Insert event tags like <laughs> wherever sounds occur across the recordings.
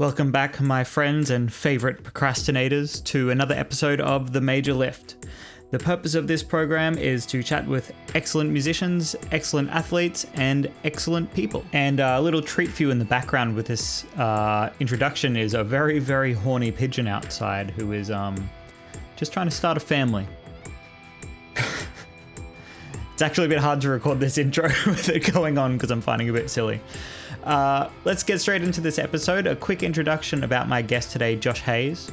Welcome back, my friends and favourite procrastinators, to another episode of The Major Lift. The purpose of this program is to chat with excellent musicians, excellent athletes, and excellent people. And a little treat for you in the background with this uh, introduction is a very, very horny pigeon outside who is um, just trying to start a family. <laughs> it's actually a bit hard to record this intro <laughs> with it going on because I'm finding it a bit silly. Uh, let's get straight into this episode. A quick introduction about my guest today, Josh Hayes.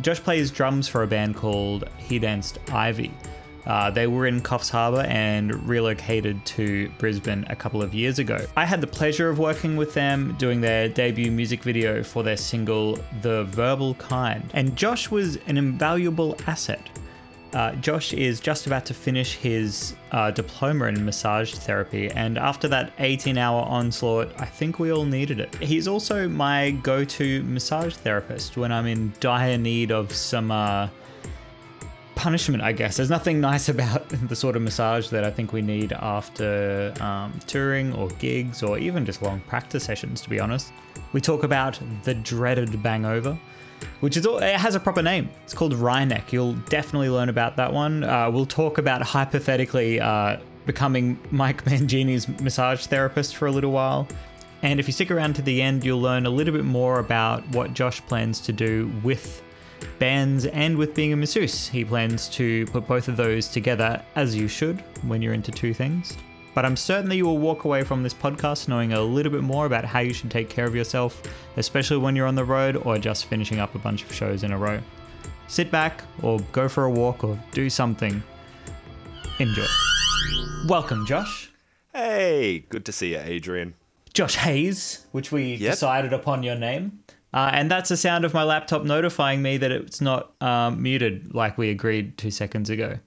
Josh plays drums for a band called He Danced Ivy. Uh, they were in Coffs Harbour and relocated to Brisbane a couple of years ago. I had the pleasure of working with them doing their debut music video for their single The Verbal Kind, and Josh was an invaluable asset. Uh, Josh is just about to finish his uh, diploma in massage therapy, and after that 18 hour onslaught, I think we all needed it. He's also my go to massage therapist when I'm in dire need of some uh, punishment, I guess. There's nothing <laughs> nice about the sort of massage that I think we need after um, touring or gigs or even just long practice sessions, to be honest. We talk about the dreaded bangover which is all, it has a proper name. It's called Wryneck. You'll definitely learn about that one. Uh, we'll talk about hypothetically uh, becoming Mike <laughs> Mangini's massage therapist for a little while. And if you stick around to the end, you'll learn a little bit more about what Josh plans to do with bands and with being a masseuse. He plans to put both of those together, as you should when you're into two things but I'm certain that you will walk away from this podcast knowing a little bit more about how you should take care of yourself, especially when you're on the road or just finishing up a bunch of shows in a row. Sit back or go for a walk or do something. Enjoy. Welcome, Josh. Hey, good to see you, Adrian. Josh Hayes, which we yep. decided upon your name. Uh, and that's the sound of my laptop notifying me that it's not um, muted like we agreed two seconds ago.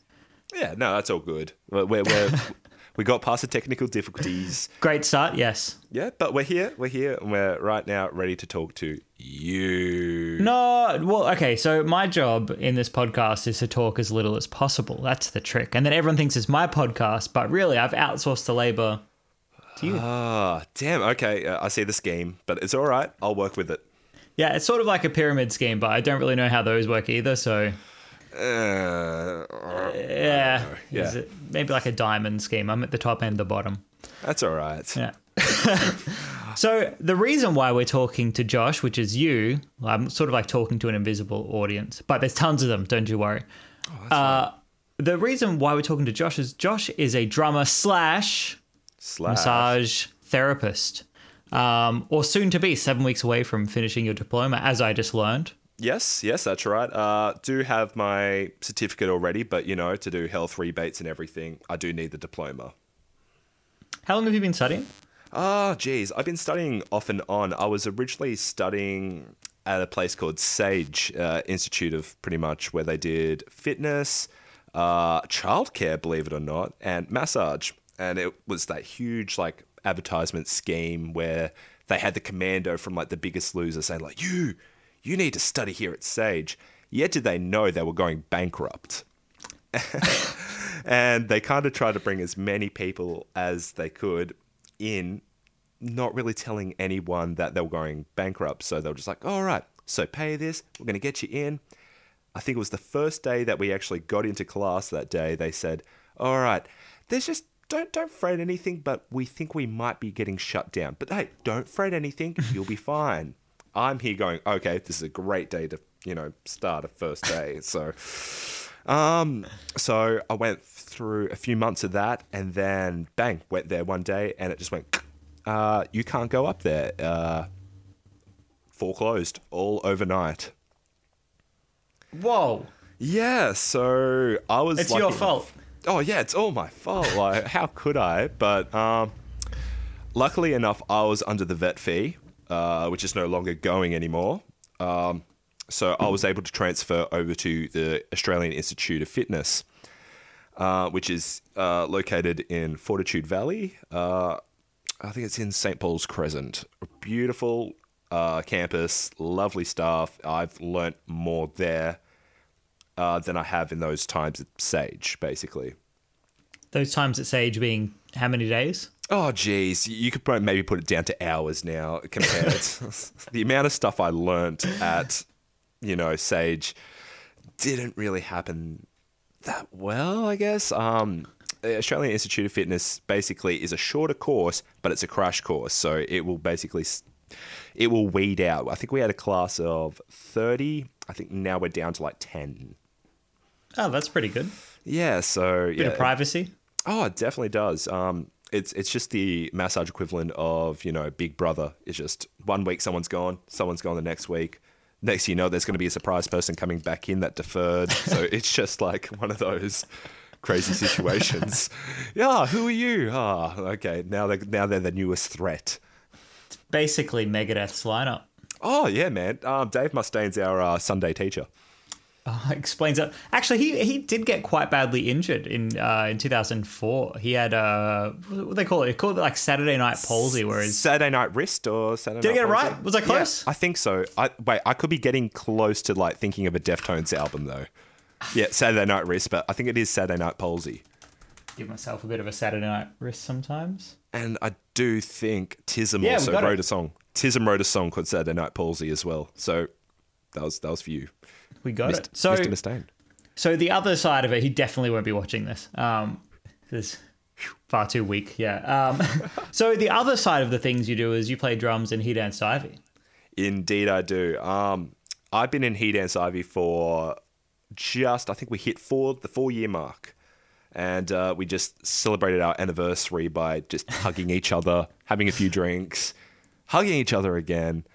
Yeah, no, that's all good. We're, we're, <laughs> we got past the technical difficulties. <laughs> Great start, yes. Yeah, but we're here. We're here, and we're right now ready to talk to you. No, well, okay. So my job in this podcast is to talk as little as possible. That's the trick. And then everyone thinks it's my podcast, but really, I've outsourced the labor to you. Ah, damn. Okay, uh, I see the scheme, but it's all right. I'll work with it. Yeah, it's sort of like a pyramid scheme, but I don't really know how those work either. So uh, yeah, yeah. maybe like a diamond scheme. I'm at the top and the bottom. That's all right. Yeah. <laughs> so the reason why we're talking to Josh, which is you, I'm sort of like talking to an invisible audience, but there's tons of them. Don't you worry. Oh, uh, the reason why we're talking to Josh is Josh is a drummer slash, slash. massage therapist, um, or soon to be seven weeks away from finishing your diploma, as I just learned. Yes, yes, that's right. Uh, do have my certificate already, but you know, to do health rebates and everything, I do need the diploma. How long have you been studying? Ah, oh, geez, I've been studying off and on. I was originally studying at a place called Sage uh, Institute of pretty much where they did fitness, uh, childcare, believe it or not, and massage. And it was that huge like advertisement scheme where they had the commando from like the biggest loser saying like, "You, you need to study here at Sage. Yet did they know they were going bankrupt. <laughs> and they kind of tried to bring as many people as they could in, not really telling anyone that they were going bankrupt. So they were just like, all right, so pay this, we're going to get you in. I think it was the first day that we actually got into class that day. They said, all right, there's just don't don't fret anything, but we think we might be getting shut down. But hey, don't fret anything, you'll be fine. I'm here going, okay, this is a great day to, you know, start a first day. <laughs> so, um, so I went through a few months of that, and then bang, went there one day, and it just went, uh, you can't go up there. Uh, foreclosed all overnight. Whoa. Yeah, so I was. It's your fault. Oh yeah, it's all my fault. Like, how could I? But um, luckily enough, I was under the vet fee, uh, which is no longer going anymore. Um, so I was able to transfer over to the Australian Institute of Fitness, uh, which is uh, located in Fortitude Valley. Uh, I think it's in St. Paul's Crescent. A beautiful uh, campus, lovely staff. I've learnt more there uh, than I have in those times at Sage, basically. Those times at Sage being how many days? Oh, geez, you could probably maybe put it down to hours now compared. <laughs> <laughs> the amount of stuff I learnt at, you know, Sage didn't really happen that well, I guess. Um, the Australian Institute of Fitness basically is a shorter course, but it's a crash course, so it will basically it will weed out. I think we had a class of thirty. I think now we're down to like ten. Oh, that's pretty good. Yeah, so Bit yeah, of privacy. Oh, it definitely does. Um, it's it's just the massage equivalent of you know Big Brother. It's just one week someone's gone, someone's gone the next week. Next, you know, there's going to be a surprise person coming back in that deferred. So <laughs> it's just like one of those crazy situations. <laughs> yeah, who are you? Ah, okay. Now they now they're the newest threat. It's Basically, Megadeth's lineup. Oh yeah, man. Um, Dave Mustaine's our uh, Sunday teacher. Oh, <laughs> explains that. Actually, he he did get quite badly injured in uh, in 2004. He had uh, what do they call it? They call it like Saturday night palsy, where his Saturday Night Wrist or Saturday Did I get it Palsy? right? Was I close? Yeah, I think so. I wait, I could be getting close to like thinking of a Deftones album though. Yeah, Saturday Night Wrist, but I think it is Saturday Night Palsy. give myself a bit of a Saturday night wrist sometimes. And I do think Tism Yeah, also wrote it. a song. Tism wrote a song called Saturday Night Palsy as well. So that was that was for you, We got Mr. it. So Mr. Mustaine. so the other side of it, he definitely won't be watching this. Um, this far too weak. Yeah. Um, <laughs> so the other side of the things you do is you play drums in He Danced Ivy. Indeed, I do. Um, I've been in He Danced Ivy for just, I think we hit four the four year mark, and uh, we just celebrated our anniversary by just hugging each other, having a few drinks, hugging each other again,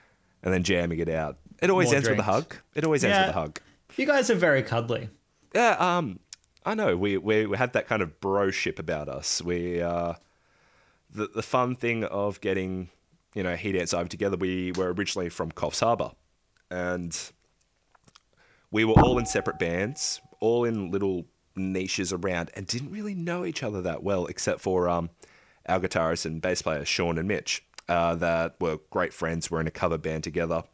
and then jamming it out. It always ends with a hug. It always ends Yeah. with a hug. You guys are very cuddly. Yeah, um, I know. We, we we had that kind of broship about us. We uh, the the fun thing of getting you know He Danced Ivy together. We were originally from Coffs Harbour, and we were all in separate bands, all in little niches around, and didn't really know each other that well, except for um, our guitarist and bass player Sean and Mitch, uh, that were great friends. We're in a cover band together.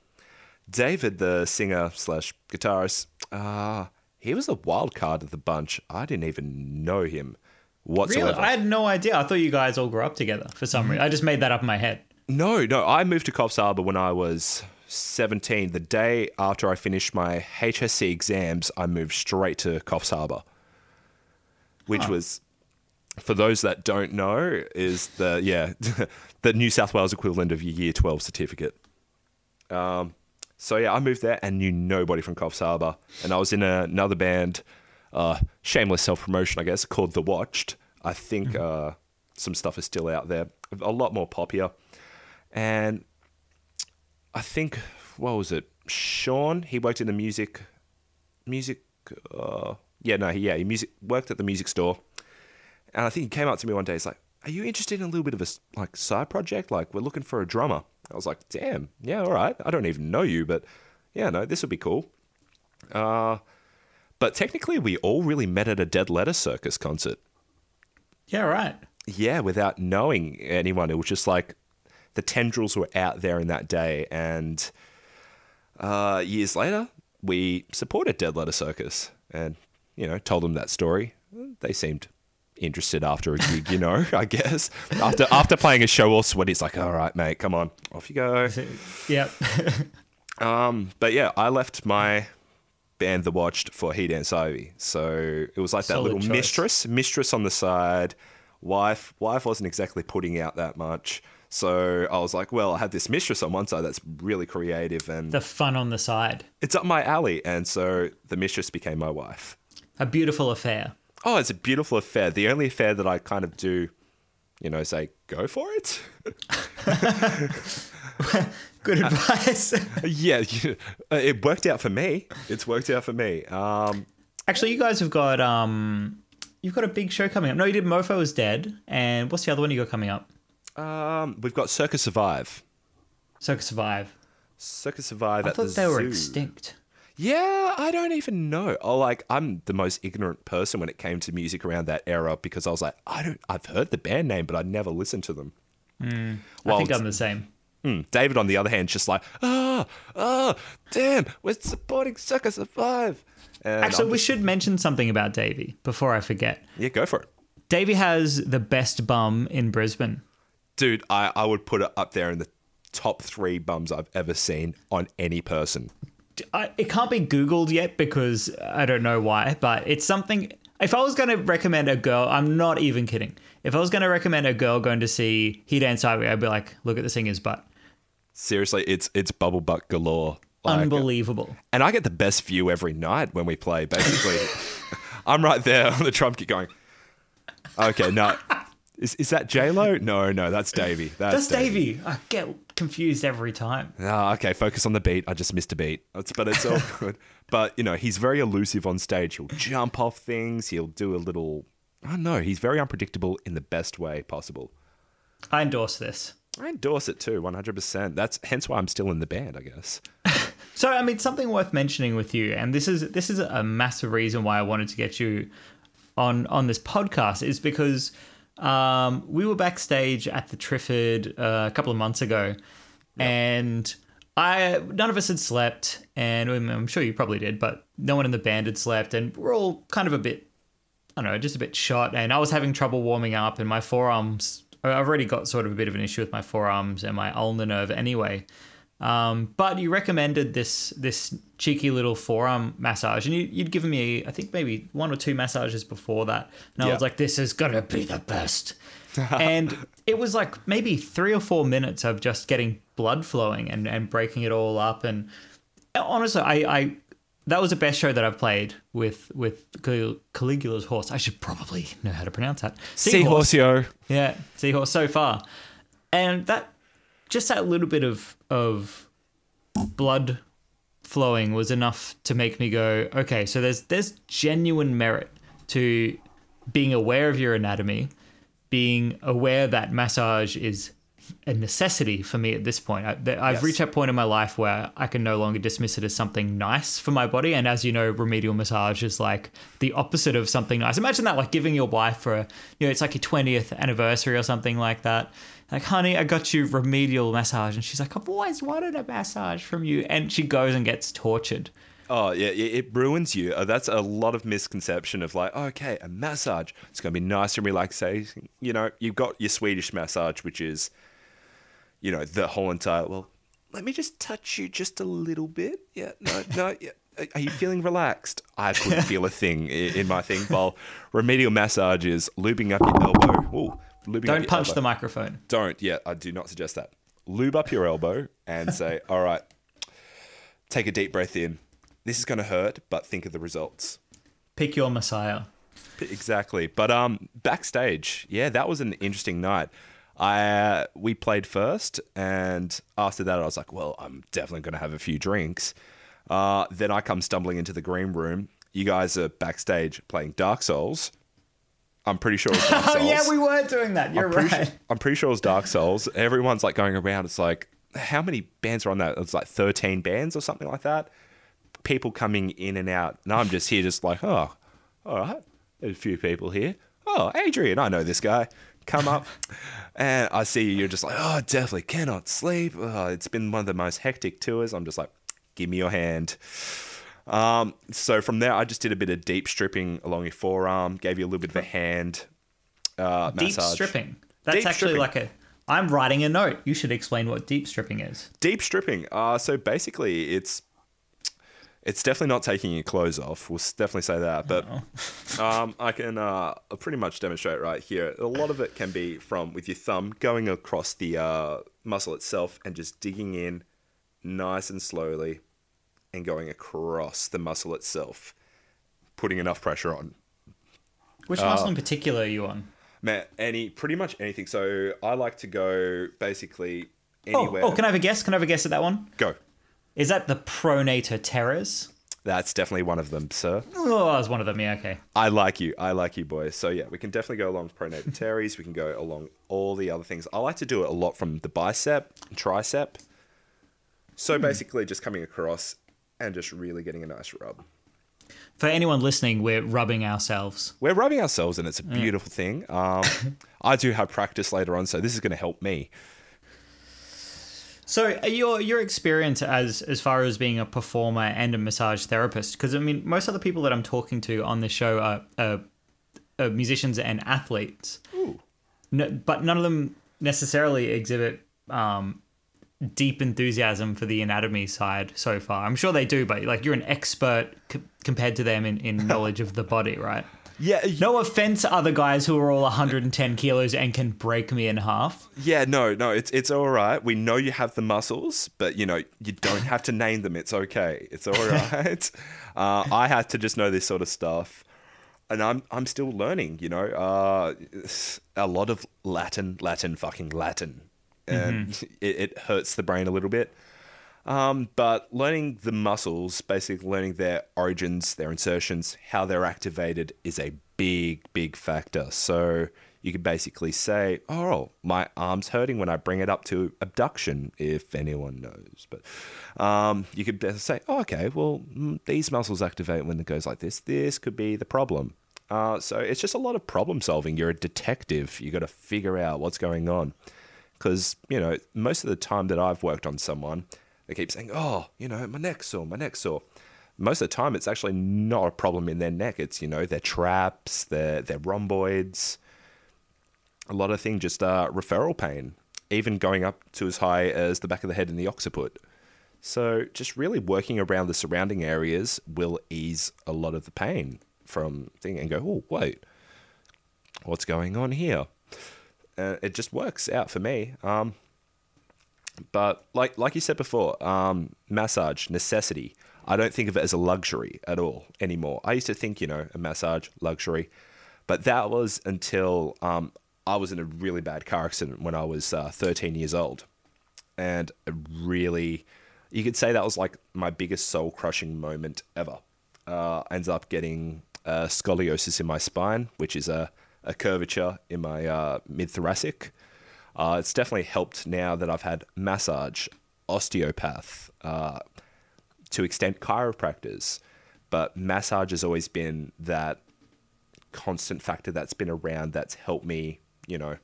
David, the singer slash guitarist, uh, he was a wild card of the bunch. I didn't even know him Really? whatsoever. I had no idea. I thought you guys all grew up together for some reason. I just made that up in my head. No, no. I moved to Coffs Harbour when I was 17. The day after I finished my HSC exams, I moved straight to Coffs Harbour, which was, for those that don't know, is the, yeah, <laughs> the New South Wales equivalent of your year 12 certificate. Um, so yeah, I moved there and knew nobody from Coffs Harbour. And I was in a, another band, uh, shameless self promotion, I guess, called The Watched. I think uh, some stuff is still out there, a lot more popular. And I think, what was it? Sean, he worked in the music, music, uh, yeah, no, he, yeah, he music worked at the music store. And I think he came up to me one day. He's like, "Are you interested in a little bit of a like side project? Like, we're looking for a drummer." I was like, "Damn, yeah, all right. I don't even know you, but yeah, no, this would be cool." Uh, but technically, we all really met at a Dead Letter Circus concert. Yeah, right. Yeah, without knowing anyone, it was just like the tendrils were out there in that day, and uh, years later, we supported Dead Letter Circus, and you know, told them that story. They seemed interested after a gig, you know. <laughs> I guess after after playing a show all sweaty, it's like, all right, mate, come on, off you go. <laughs> Yep. <laughs> Um, but yeah, I left my band, The Watched, for He Danced Ivy. So it was like that little choice. mistress, mistress on the side. Wife, wife wasn't exactly putting out that much. So I was like, well, I have this mistress on one side that's really creative and the fun on the side. it's up my alley. And so the mistress became my wife. A beautiful affair. Oh, it's a beautiful affair. The only affair that I kind of do, you know, say, go for it. <laughs> Good advice. <laughs> yeah, you- it worked out for me. It's worked out for me. Um, Actually, you guys have got um, you've got a big show coming up. No, you did. Mofo is dead, and what's the other one you got coming up? um, we've got Circa Survive. Circa Survive. Circa Survive I at the thought they were zoo. extinct. Yeah, I don't even know. Oh, like I'm the most ignorant person when it came to music around that era because I was like, I don't. I've heard the band name, but I never listened to them. I While think I'm the same. hmm, David, on the other hand, just like, ah, ah, damn, we're supporting Sucker Survive. And Actually, I'm we should mention something about Davey before I forget. yeah, go for it. Davey has the best bum in Brisbane. dude, I, I would put it up there in the top three bums I've ever seen on any person. I, it can't be Googled yet because I don't know why, but it's something. If I was going to recommend a girl, I'm not even kidding. If I was going to recommend a girl going to see He Danced Ivy, I'd be like, look at the singer's butt. Seriously, it's it's bubble butt galore. Like, Unbelievable. and I get the best view every night when we play. Basically, <laughs> I'm right there on the drum kit going. Okay, no, is is that J Lo? No, no, that's Davey. That's, That's Davey. I get confused every time. Ah, okay, focus on the beat. I just missed a beat. It's, but it's all <laughs> good. But you know, he's very elusive on stage. He'll jump off things. He'll do a little. I don't know. He's very unpredictable in the best way possible. I endorse this. I endorse it too, one hundred percent. That's hence why I'm still in the band, I guess. <laughs> So, I mean, something worth mentioning with you, and this is this is a massive reason why I wanted to get you on on this podcast, is because um, we were backstage at the Triffid uh, a couple of months ago, and I none of us had slept, and I'm I'm sure you probably did, but no one in the band had slept, and we're all kind of a bit, I don't know, just a bit shot, and I was having trouble warming up, and my forearms. I've already got sort of a bit of an issue with my forearms and my ulnar nerve anyway. Um, but you recommended this this cheeky little forearm massage, and you, you'd given me, I think, maybe one or two massages before that, and I was like, "This is gonna be the best." <laughs> and it was like maybe three or four minutes of just getting blood flowing and, and breaking it all up. And honestly, I, I that was the best show that I've played with with Cal- Caligula's horse. I should probably know how to pronounce that. Seahorseo. Yeah, seahorse so far, and that just that little bit of of blood flowing was enough to make me go, okay, so there's there's genuine merit to being aware of your anatomy, being aware that massage is a necessity for me at this point. I, i've Yes. reached that point in my life where I can no longer dismiss it as something nice for my body. And as you know, remedial massage is like the opposite of something nice. Imagine that, like giving your wife for a, you know, it's like your 20th anniversary or something like that. Like, honey, I got you remedial massage. And she's like, I've always wanted a massage from you. And she goes and gets tortured. Oh yeah, it ruins you. Uh, That's a lot of misconception of like, okay, a massage. It's gonna be nice and relaxing. You know, you've got your Swedish massage, which is, you know, the whole entire. Well, let me just touch you just a little bit. Yeah, no, no. <laughs> Yeah. Are- you feeling relaxed? I couldn't feel a thing in my thing. While remedial massage is lubing up your elbow. Ooh, lubing Don't punch elbow. the microphone. Don't. Yeah, I do not suggest that. Lube up your elbow and <laughs> say, all right, take a deep breath in. This is going to hurt, but think of the results. Pick your messiah. Exactly. But um, backstage, yeah, that was an interesting night. I uh, we played first, and after that, I was like, well, I'm definitely going to have a few drinks. Uh, then I come stumbling into the green room. You guys are backstage playing Dark Souls. I'm pretty sure it's <laughs> Dark Oh, Souls. yeah, we were doing that. You're I'm pretty, right. sure, I'm pretty sure it's Dark Souls. Everyone's like going around. It's like, how many bands are on that? It's like 13 bands or something like that. People coming in and out. And I'm just here, just like, oh, all right. There's a few people here. Oh, Adrian, I know this guy. Come up. <laughs> and I see you. You're just like, oh, definitely cannot sleep. Oh, it's been one of the most hectic tours. I'm just like, give me your hand. Um, so from there, I just did a bit of deep stripping along your forearm, gave you a little bit of a hand uh, Deep massage. stripping. That's Deep actually stripping. like a. I'm writing a note. You should explain what deep stripping is. Deep stripping. Uh, so basically, it's it's definitely not taking your clothes off. We'll definitely say that. But <laughs> um, I can uh, pretty much demonstrate right here. A lot of it can be from with your thumb going across the uh, muscle itself and just digging in nice and slowly and going across the muscle itself, putting enough pressure on. Which Uh, muscle in particular are you on? Man, any pretty much anything. So I like to go basically Oh, anywhere. oh, can I have a guess? Can I have a guess at that one? go. Is that the pronator teres? That's definitely one of them, sir. Oh, that's one of them. Yeah, okay. I like you. I like you, boys. So yeah, we can definitely go along pronator teres. We can go along all the other things. I like to do it a lot from the bicep, tricep. So basically, just coming across and just really getting a nice rub. For anyone listening, we're rubbing ourselves. We're rubbing ourselves, and it's a beautiful thing. Um, <laughs> I do have practice later on, so this is going to help me. So uh, your your experience as as far as being a performer and a massage therapist, because I mean, most of the people that I'm talking to on this show are, are, are musicians and athletes. No, but none of them necessarily exhibit um, deep enthusiasm for the anatomy side so far. I'm sure they do, but like you're an expert c- compared to them in, in <laughs> knowledge of the body, right? Yeah, No offense, other guys who are all 110 kilos and can break me in half. Yeah, no, no, it's it's all right. We know you have the muscles, but you know you don't have to name them. It's okay. It's all <laughs> right. uh, I had to just know this sort of stuff, and I'm I'm still learning. You know, uh, a lot of Latin, Latin, fucking Latin, and <laughs> it, it hurts the brain a little bit. Um, but learning the muscles, basically learning their origins, their insertions, how they're activated, is a big, big factor. So you could basically say, "Oh, my arm's hurting when I bring it up to abduction," if anyone knows. But um, you could say, oh, "Okay, well, mm, these muscles activate when it goes like this. This could be the problem." Uh, so it's just a lot of problem solving. You're a detective. You got to figure out what's going on because you know most of the time that I've worked on someone, they keep saying, "Oh, you know, my neck's sore, my neck's sore." Most of the time, it's actually not a problem in their neck. It's you know their traps, their their rhomboids. A lot of things just uh, referral pain, even going up to as high as the back of the head and the occiput. So just really working around the surrounding areas will ease a lot of the pain from thing and go, oh wait, what's going on here? Uh, it just works out for me. Um, but like like you said before, um, massage necessity. I don't think of it as a luxury at all anymore. I used to think, you know, a massage luxury, but that was until um, I was in a really bad car accident when I was uh, 13 years old, and really, you could say that was like my biggest soul crushing moment ever. Uh, ends up getting uh, scoliosis in my spine, which is a, a curvature in my uh, mid thoracic. Uh, it's definitely helped now that I've had massage, osteopath, uh, to extent chiropractors, but massage has always been that constant factor that's been around that's helped me, you know,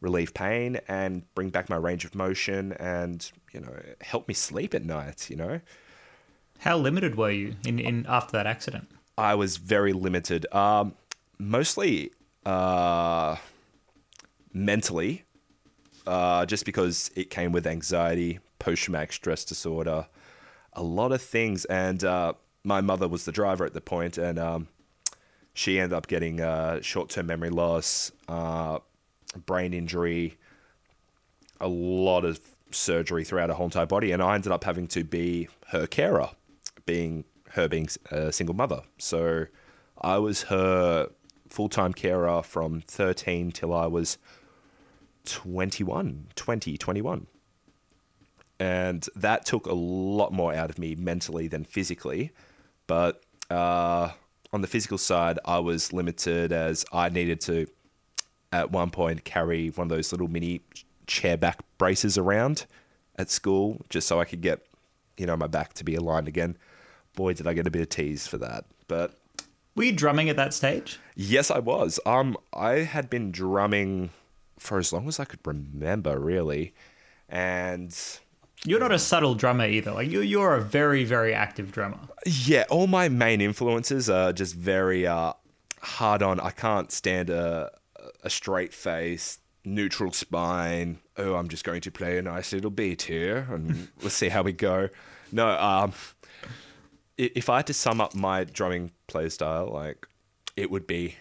relieve pain and bring back my range of motion and, you know, help me sleep at night, you know. How limited were you in, in after that accident? I was very limited. Um, mostly uh, mentally, uh, just because it came with anxiety, post traumatic stress disorder, a lot of things. And uh, my mother was the driver at the point, and um, she ended up getting uh, short term memory loss, uh, brain injury, a lot of surgery throughout her whole entire body. And I ended up having to be her carer, being her being a single mother. So I was her full time carer from 13 till I was 21, 20, 21. And that took a lot more out of me mentally than physically. But uh, on the physical side, I was limited as I needed to, at one point, carry one of those little mini chair back braces around at school just so I could get, you know, my back to be aligned again. Boy, did I get a bit of tease for that. But Were you drumming at that stage? Yes, I was. Um, I had been drumming for as long as I could remember, really, and You're not a subtle drummer either. Like you, you're a very, very active drummer. yeah, all my main influences are just very uh, hard on. I can't stand a a straight face, neutral spine. Oh, I'm just going to play a nice little beat here, and let's see how we go. No, um, if I had to sum up my drumming play style, like it would be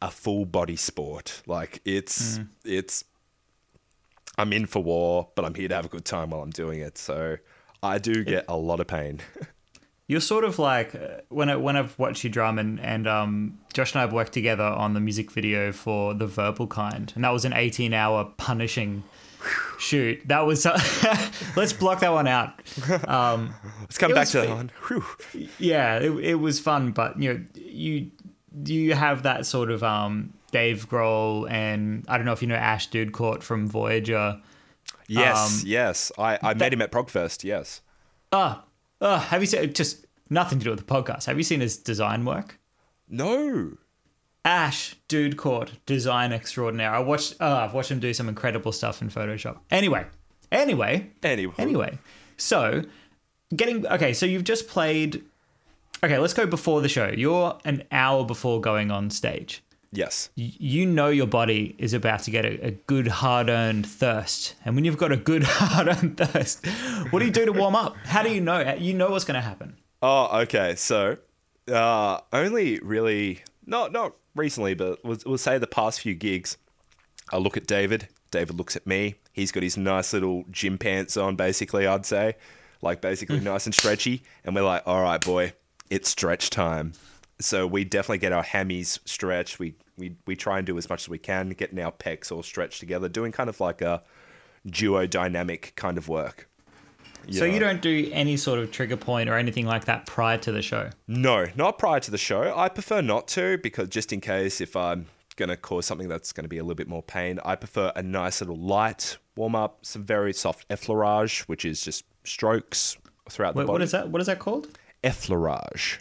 a full body sport. Like it's it's I'm in for war, but I'm here to have a good time while I'm doing it. So I do get a lot of pain. <laughs> You're sort of like uh, when I when I've watched you drum and and um, Josh and I have worked together on the music video for the Verbal Kind, and that was an 18 hour punishing shoot. That was uh, <laughs> let's block that one out. Um, <laughs> Let's come back to that one. Whew. yeah, it, it was fun, but you know you you have that sort of um, Dave Grohl and I don't know if you know Ash Doodkorte from Voyager. Yes, Um, yes. I, I met him at Progfest. Yes. Ah, uh, have you seen just nothing to do with the podcast? Have you seen his design work? No. Ash Doodkorte design extraordinaire. I watched. Uh, I've watched him do some incredible stuff in Photoshop. Anyway, anyway, Anyway. anyway. So, getting okay. So you've just played. Okay, let's go before the show. You're an hour before going on stage. Yes. you know your body is about to get a, a good hard-earned thirst and when you've got a good <laughs> hard-earned thirst what do you do to warm up how do you know you know what's going to happen Oh, okay. So, uh, only really not not recently, but we'll, we'll say the past few gigs. I look at David. David looks at me. He's got his nice little gym pants on. Basically, I'd say, like basically mm. nice and stretchy. And we're like, all right, boy, it's stretch time. So we definitely get our hammies stretched. We we we try and do as much as we can, getting our pecs all stretched together, doing kind of like a duo dynamic kind of work. So you don't do any sort of trigger point or anything like that prior to the show No, not prior to the show. I prefer not to because just in case if I'm going to cause something that's going to be a little bit more pain, I prefer a nice little light warm up, some very soft effleurage, which is just strokes throughout Wait, the body. what is that what is that called Effleurage.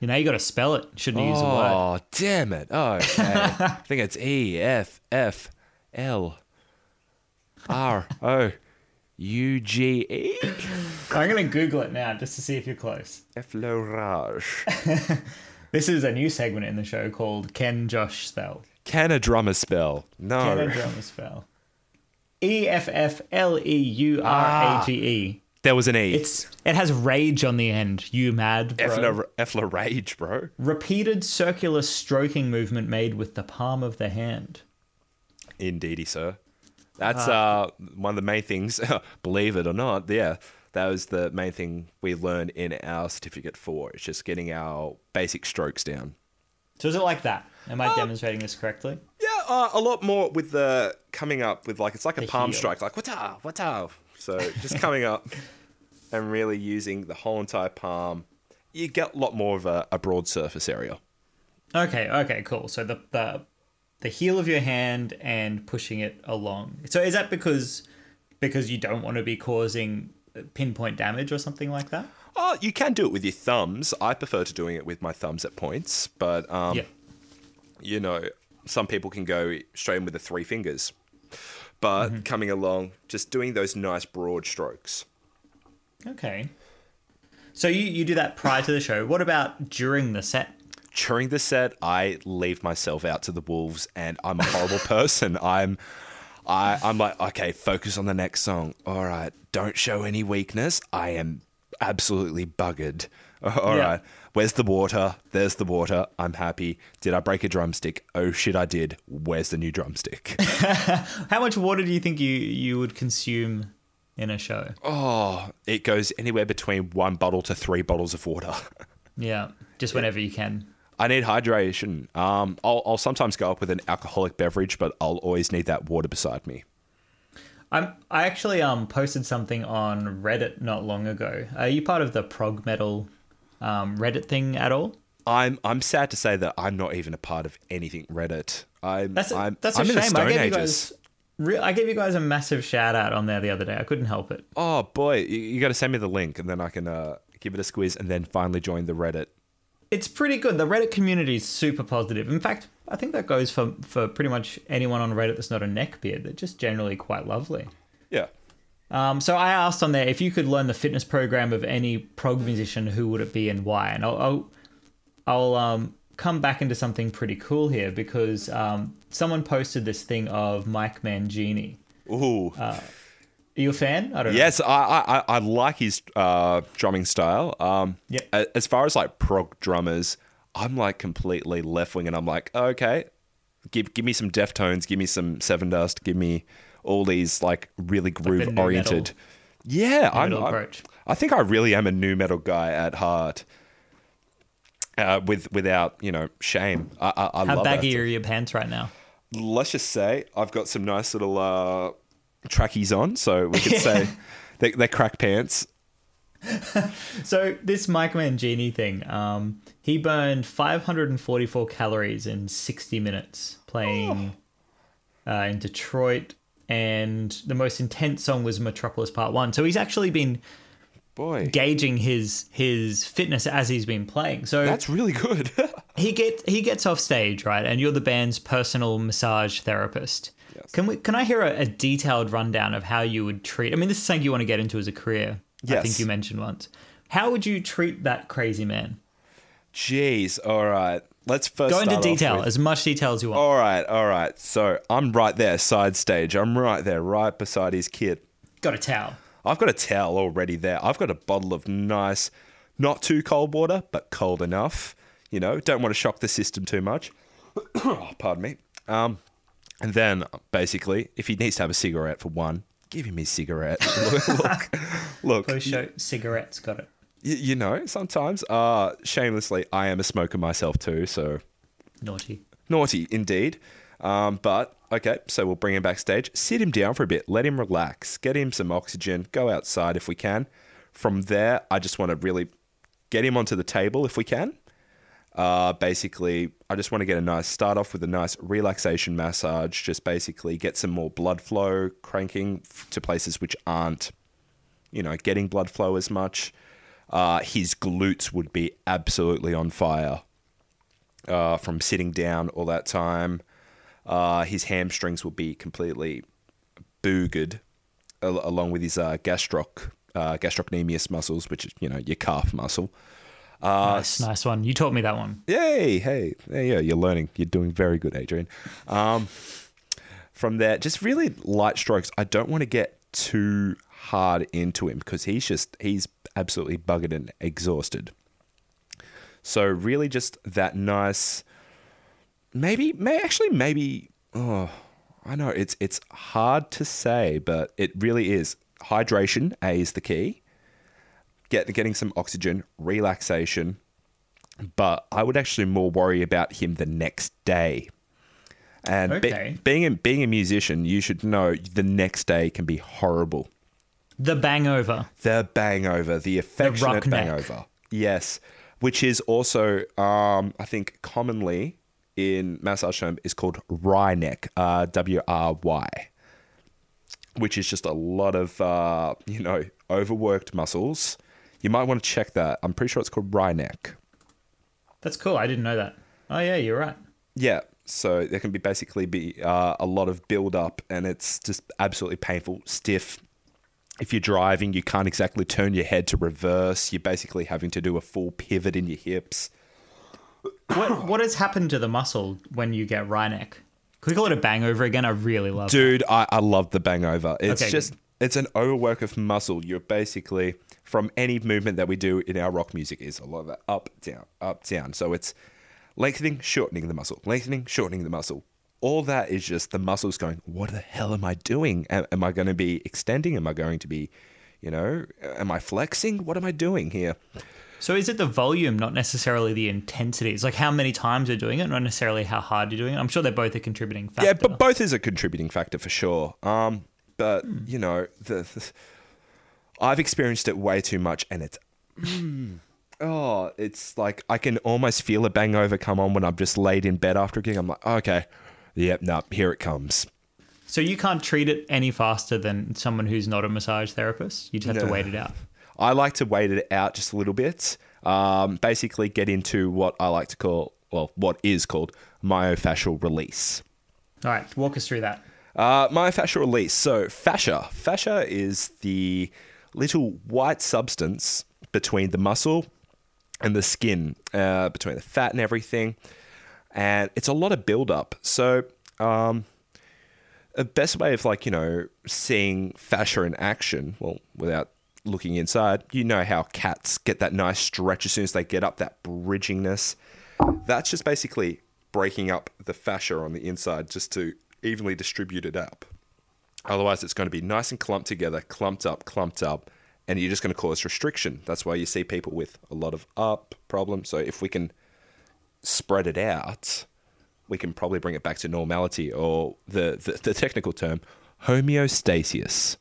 you know you got to spell it shouldn't use the word Oh, damn it. Oh, okay. <laughs> I think it's E F F L R O U G E. <laughs> i'm going to google it now just to see if you're close Effleurage. <laughs> this is a new segment in the show called can josh spell Can a drummer spell? No. Can a drummer spell? E F F L E U R A G E. Ah, there was an E. It's it has rage on the end. You mad, bro? Effler, Effler rage, bro. Repeated circular stroking movement made with the palm of the hand. Indeedy, sir. That's uh, one of the main things, <laughs> believe it or not. Yeah, that was the main thing we learned in our certificate for. It's just getting our basic strokes down. So is it like that? Am I demonstrating this correctly? Yeah, uh, a lot more with the coming up with like it's like a The palm heel. strike, like what's what's up. So just coming up and really using the whole entire palm, you get a lot more of a, a broad surface area. Okay, okay, cool. So the the the heel of your hand and pushing it along. So is that because because you don't want to be causing pinpoint damage or something like that? Oh, you can do it with your thumbs. I prefer to doing it with my thumbs at points, but um, yeah. you know, some people can go straight in with the three fingers. But coming along, just doing those nice broad strokes. Okay. So you, you do that prior to the show. What about during the set? During the set, I leave myself out to the wolves, and I'm a horrible <laughs> person. I'm, I, I'm like, okay, focus on the next song. All right, don't show any weakness. I am absolutely buggered. <laughs> All right, Yeah. where's the water? There's the water. I'm happy. Did I break a drumstick? Oh shit, I did. Where's the new drumstick? <laughs> How much water do you think you, you would consume in a show? Oh, it goes anywhere between one bottle to three bottles of water. Yeah, just whenever you can. I need hydration. Um, I'll, I'll sometimes go up with an alcoholic beverage, but I'll always need that water beside me. I'm, I actually um posted something on Reddit not long ago. Are you part of the prog metal um, Reddit thing at all? I'm I'm sad to say that I'm not even a part of anything Reddit. I'm That's a, I'm, that's a I'm in shame. I gave Ages. you guys. Re- I gave you guys a massive shout out on there the other day. I couldn't help it. Oh boy, you, you got to send me the link, and then I can uh, give it a squeeze, and then finally join the Reddit. It's pretty good. The Reddit community is super positive. In fact, I think that goes for for pretty much anyone on Reddit that's not a neckbeard. They're just generally quite lovely. Yeah. Um, so I asked on there if you could learn the fitness program of any prog musician, who would it be and why? And I'll I'll, I'll um, come back into something pretty cool here because um, someone posted this thing of Mike Mangini. Ooh. Are you a fan? I don't know. Yes, I, I, I- I like his uh, drumming style. Um. As far as like prog drummers, I'm like completely left wing, and I'm like, okay, give give me some Deftones, give me some Sevendust, give me all these like really groove nu oriented. Yeah, I'm, I'm- I think I really am a nu metal guy at heart. Uh, with without you know shame, I, I, I How love baggy that. are your pants right now? Let's just say I've got some nice little uh, trackies on, so we could say <laughs> they, they're crack pants. <laughs> So this Mike Mangini thing, um, he burned 544 calories in 60 minutes playing uh, in Detroit, and the most intense song was Metropolis Part One. So he's actually been Boy, gauging his his fitness as he's been playing. So that's really good. <laughs> he get he gets off stage, right? And you're the band's personal massage therapist. Yes. Can we can I hear a, a detailed rundown of how you would treat? I mean, this is something you want to get into as a career. I think you mentioned once. How would you treat that crazy man? Jeez, all right. let's first Go into detail, with- as much detail as you want. all right, all right. So I'm right there, side stage. I'm right there, right beside his kit. Got a towel. I've got a towel already there. I've got a bottle of nice, not too cold water, but cold enough. You know, don't want to shock the system too much. <coughs> oh, pardon me. Um, and then basically, if he needs to have a cigarette for one, give him his cigarette. <laughs> look, look, look Post show cigarettes. Got it. y- you know, sometimes, uh, shamelessly, I am a smoker myself too, so Naughty. Naughty indeed. Um, but okay, so we'll bring him backstage, sit him down for a bit, let him relax, get him some oxygen, go outside if we can. From there, I just want to really get him onto the table if we can. Uh, basically, I just want to get a nice start off with a nice relaxation massage. Just basically get some more blood flow cranking to places which aren't, you know, getting blood flow as much. Uh, his glutes would be absolutely on fire uh, from sitting down all that time. Uh, his hamstrings will be completely boogered, al- along with his uh, gastroc uh, gastrocnemius muscles, which is you know your calf muscle. Uh, nice, nice one. You taught me that one. Yay! Hey, there you go. You're learning. You're doing very good, Adrian. Um, from there, just really light strokes. I don't want to get too hard into him because he's just he's absolutely buggered and exhausted. So really, just that nice. Maybe, may actually, maybe. Oh, I know it's it's hard to say, but it really is. Hydration, A is the key. Get getting some oxygen, relaxation, but I would actually more worry about him the next day. And be- being a, being a musician, you should know the next day can be horrible. The bangover. The bangover, the affectionate rock neck. bangover, yes, which is also, um, I think, commonly in massage term is called wry neck, uh, W R Y, which is just a lot of uh, you know overworked muscles. You might want to check that. I'm pretty sure it's called wry neck. That's cool. I didn't know that. Oh yeah, you're right. Yeah, so there can be basically be uh, a lot of build up, and it's just absolutely painful, stiff. If you're driving, you can't exactly turn your head to reverse. You're basically having to do a full pivot in your hips. What what has happened to the muscle when you get wry neck? Could we call it a bangover again? I really love. Dude, I, I love the bangover. It's Okay, just it's an overwork of muscle. You're basically from any movement that we do in our rock music is a lot of that up, down, up, down. So it's lengthening, shortening the muscle, lengthening, shortening the muscle. All that is just the muscles going, what the hell am I doing? Am, am I going to be extending? Am I going to be, you know, am I flexing? What am I doing here? So is it the volume, not necessarily the intensity? It's like how many times you're doing it, not necessarily how hard you're doing it. I'm sure they're both a contributing factor. Yeah, but both is a contributing factor for sure. Um, but Hmm. you know, the, the I've experienced it way too much, and it's mm, <sighs> oh, it's like I can almost feel a bangover come on when I'm just laid in bed after a gig. I'm like, okay, yep, no, here it comes. So you can't treat it any faster than someone who's not a massage therapist. You just have No. to wait it out. I like to wait it out just a little bit. Um, basically, get into what I like to call, well, what is called myofascial release. All right, walk us through that. Uh, myofascial release. So, fascia. Fascia is the little white substance between the muscle and the skin, uh, between the fat and everything. And it's a lot of buildup. So, um, a best way of like, you know, seeing fascia in action, well, without looking inside, you know how cats get that nice stretch as soon as they get up, that bridgingness. That's just basically breaking up the fascia on the inside just to evenly distribute it up. Otherwise, it's going to be nice and clumped together, clumped up, clumped up, and you're just going to cause restriction. That's why you see people with a lot of up problems. So if we can spread it out, we can probably bring it back to normality, or the, the, the technical term, homeostasis.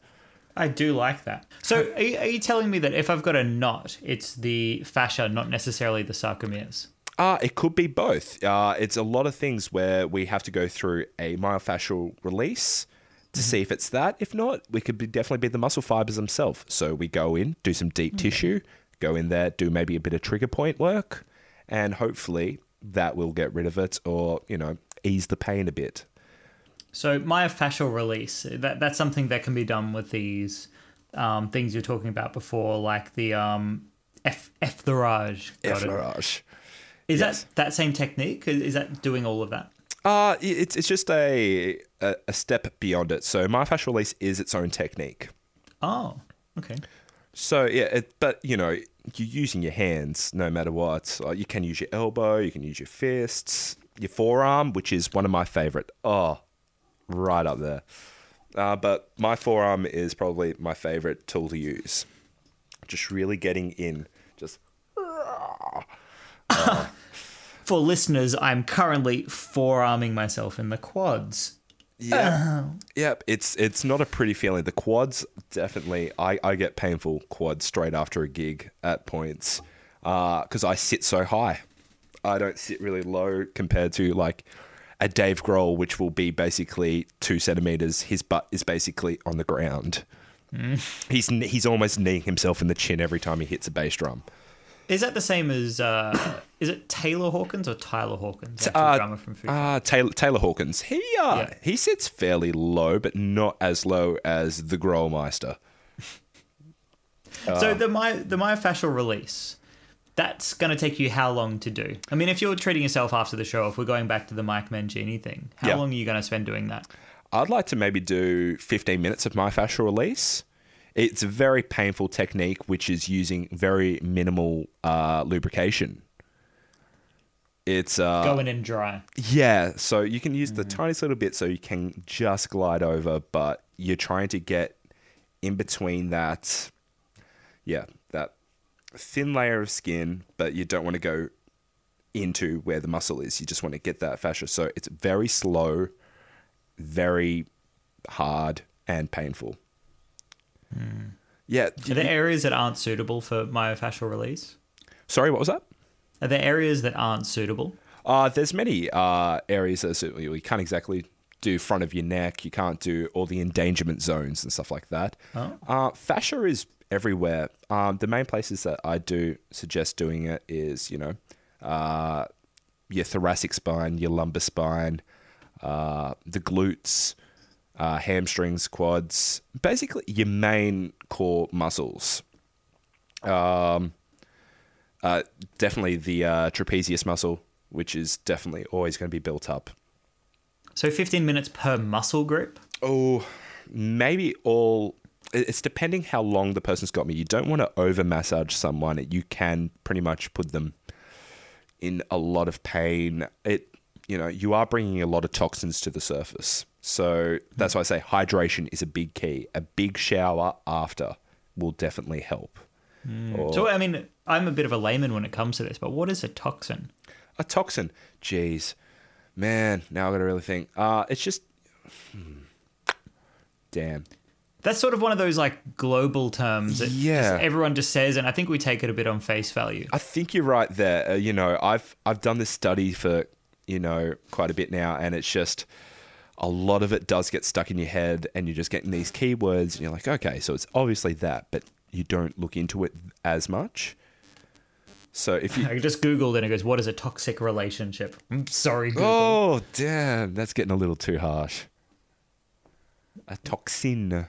I do like that. So are you, are you telling me that if I've got a knot, it's the fascia, not necessarily the sarcomeres? Uh, it could be both. Uh, it's a lot of things where we have to go through a myofascial release to see if it's that. If not, we could be, definitely be the muscle fibers themselves. So we go in, do some deep tissue, go in there, do maybe a bit of trigger point work, and hopefully that will get rid of it or, you know, ease the pain a bit. So myofascial release, that, that's something that can be done with these um, things you're talking about before, like the um, F- effleurage. Effleurage. Is Yes. that that same technique? Is is that doing all of that? Uh, it's it's just a, a a step beyond it. So myofascial release is its own technique. Oh, okay. So yeah, it, but you know, you're using your hands no matter what. Uh, you can use your elbow, you can use your fists, your forearm, which is one of my favorite. Oh, right up there. Uh, but my forearm is probably my favorite tool to use. Just really getting in, just <laughs> For listeners, I'm currently forearming myself in the quads. Yeah, <laughs> yep. It's it's not a pretty feeling. The quads definitely. I I get painful quads straight after a gig at points uh, because I sit so high. I don't sit really low compared to like a Dave Grohl, which will be basically two centimeters. His butt is basically on the ground. Mm. He's he's almost kneeing himself in the chin every time he hits a bass drum. Is that the same as? Uh, is it Taylor Hawkins or Tyler Hawkins? the Uh, drummer from Foo Uh, Taylor, Taylor Hawkins. He uh, Yeah. he sits fairly low, but not as low as the Grohlmeister. So the my the myofascial release, that's going to take you how long to do? I mean, if you're treating yourself after the show, if we're going back to the Mike Mangini thing, how Yeah. long are you going to spend doing that? I'd like to maybe do 15 minutes of myofascial release. It's a very painful technique, which is using very minimal uh, lubrication. It's uh, Go in dry. yeah, so you can use the tiniest little bit so you can just glide over, but you're trying to get in between that, yeah, that thin layer of skin, but you don't want to go into where the muscle is. You just want to get that fascia. So it's very slow, very hard, and painful. Yeah. Are there areas that aren't suitable for myofascial release? Sorry, what was that? Are there areas that aren't suitable? Uh, there's many uh, areas that are, you can't exactly do front of your neck. You can't do all the endangerment zones and stuff like that. Oh. Uh, fascia is everywhere. Um, the main places that I do suggest doing it is, you know, uh, your thoracic spine, your lumbar spine, uh, the glutes, uh, hamstrings, quads, basically your main core muscles. Um, uh, definitely the uh, trapezius muscle, which is definitely always going to be built up. So 15 minutes per muscle group? Oh, maybe all. It's depending how long the person's got me. You don't want to over massage someone. You can pretty much put them in a lot of pain. It, you know, you are bringing a lot of toxins to the surface. So that's why I say hydration is a big key. A big shower after will definitely help. Or- So, I mean, I'm a bit of a layman when it comes to this, but what is a toxin? A toxin. Jeez. Man, now I gotta really think. Uh it's just hmm. Damn. That's sort of one of those like global terms that Yeah. just everyone just says, and I think we take it a bit on face value. I think you're right there. Uh, you know, I've I've done this study for, you know, quite a bit now and it's just a lot of it does get stuck in your head and you're just getting these keywords and you're like, okay, so it's obviously that, but you don't look into it as much. So if you <laughs> I just Googled and it goes, What is a toxic relationship? I'm sorry, Google. Oh, damn, that's getting a little too harsh. A toxin.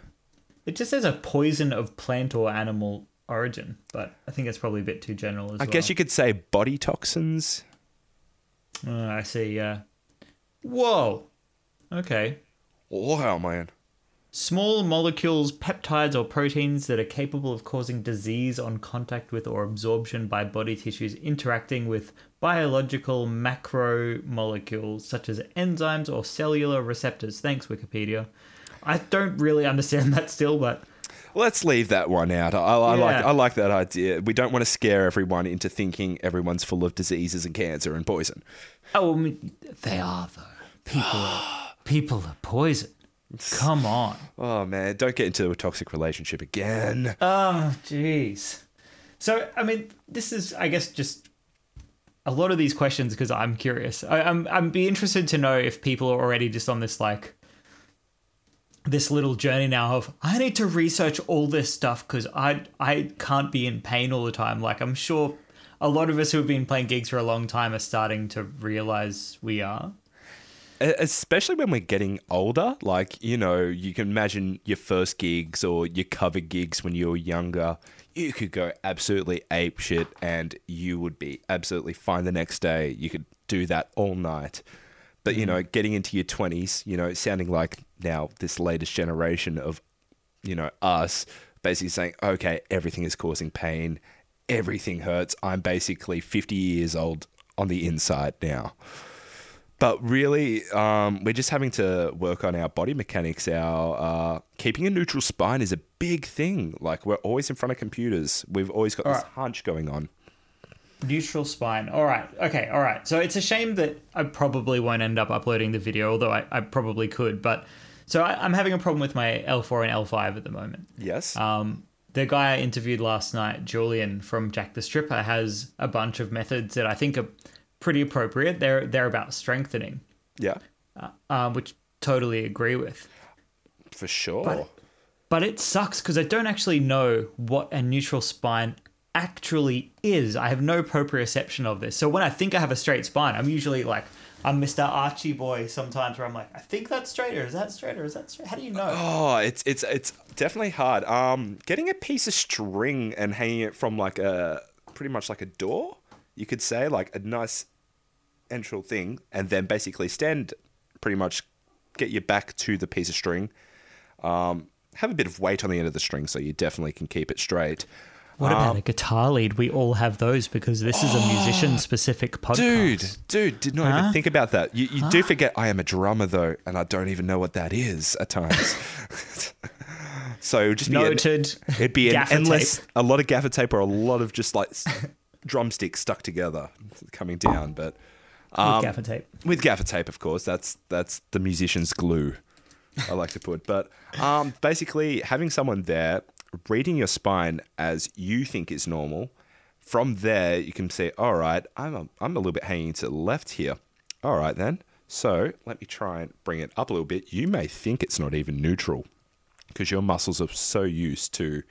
It just says a poison of plant or animal origin, but I think it's probably a bit too general as well. I well. guess you could say body toxins. Oh, I see, yeah. Whoa. Okay. Wow, man. Small molecules, peptides, or proteins that are capable of causing disease on contact with or absorption by body tissues interacting with biological macromolecules such as enzymes or cellular receptors. Thanks, Wikipedia. I don't really understand <laughs> that still, but Let's leave that one out. I, I like I like that idea. We don't want to scare everyone into thinking everyone's full of diseases and cancer and poison. oh, I mean, they are though. People are <sighs> <sighs> <sighs> people are poison. Come on. Oh man, don't get into a toxic relationship again. Oh, jeez. So, I mean, this is, I guess, just a lot of these questions because I'm curious. I, I'm, I'm be interested to know if people are already just on this like this little journey now of I need to research all this stuff because I I can't be in pain all the time. Like I'm sure a lot of us who have been playing gigs for a long time are starting to realize we are. Especially when we're getting older. Like, you know, you can imagine your first gigs or your cover gigs when you were younger. You could go absolutely ape shit and you would be absolutely fine the next day. You could do that all night. But, you mm. know, getting into your 20s, you know, sounding like now this latest generation of, you know, us basically saying, okay, everything is causing pain. Everything hurts. I'm basically 50 years old on the inside now. But really, um, we're just having to work on our body mechanics. Our uh, keeping a neutral spine is a big thing. Like we're always in front of computers. We've always got this Alright. hunch going on. Neutral spine. All right. Okay. All right. So it's a shame that I probably won't end up uploading the video, although I, I probably could. But so I, I'm having a problem with my L4 and L5 at the moment. Yes. Um, the guy I interviewed last night, Julian from Jack the Stripper, has a bunch of methods that I think are pretty appropriate. They're they're about strengthening, yeah, uh, um, which totally agree with. for sure. But but it sucks because I don't actually know what a neutral spine actually is. I have no proprioception of this. So when I think I have a straight spine, I'm usually like I'm Mr. Archie boy sometimes where I'm like, I think that's straight or is that straight or is that straight? How do you know? Oh, it's it's it's definitely hard. Um, getting a piece of string and hanging it from like a pretty much like a door, you could say, like a nice entral thing, and then basically stand pretty much get your back to the piece of string. Um, have a bit of weight on the end of the string, so you definitely can keep it straight. What about a guitar lead? We all have those because this is a musician specific podcast. Dude, dude, did not Huh? even think about that. You, you do forget I am a drummer though, and I don't even know what that is at times. <laughs> so just be an, Noted. it'd be an endless, tape. a lot of gaffer tape or a lot of just like <laughs> drumsticks stuck together coming down. But with gaffer tape. with gaffer tape, of course, that's that's the musician's glue. I like to put, but um, basically having someone there reading your spine as you think is normal. From there, you can say, "All right, I'm a, I'm a little bit hanging to the left here. All right, then. So let me try and bring it up a little bit. You may think it's not even neutral because your muscles are so used to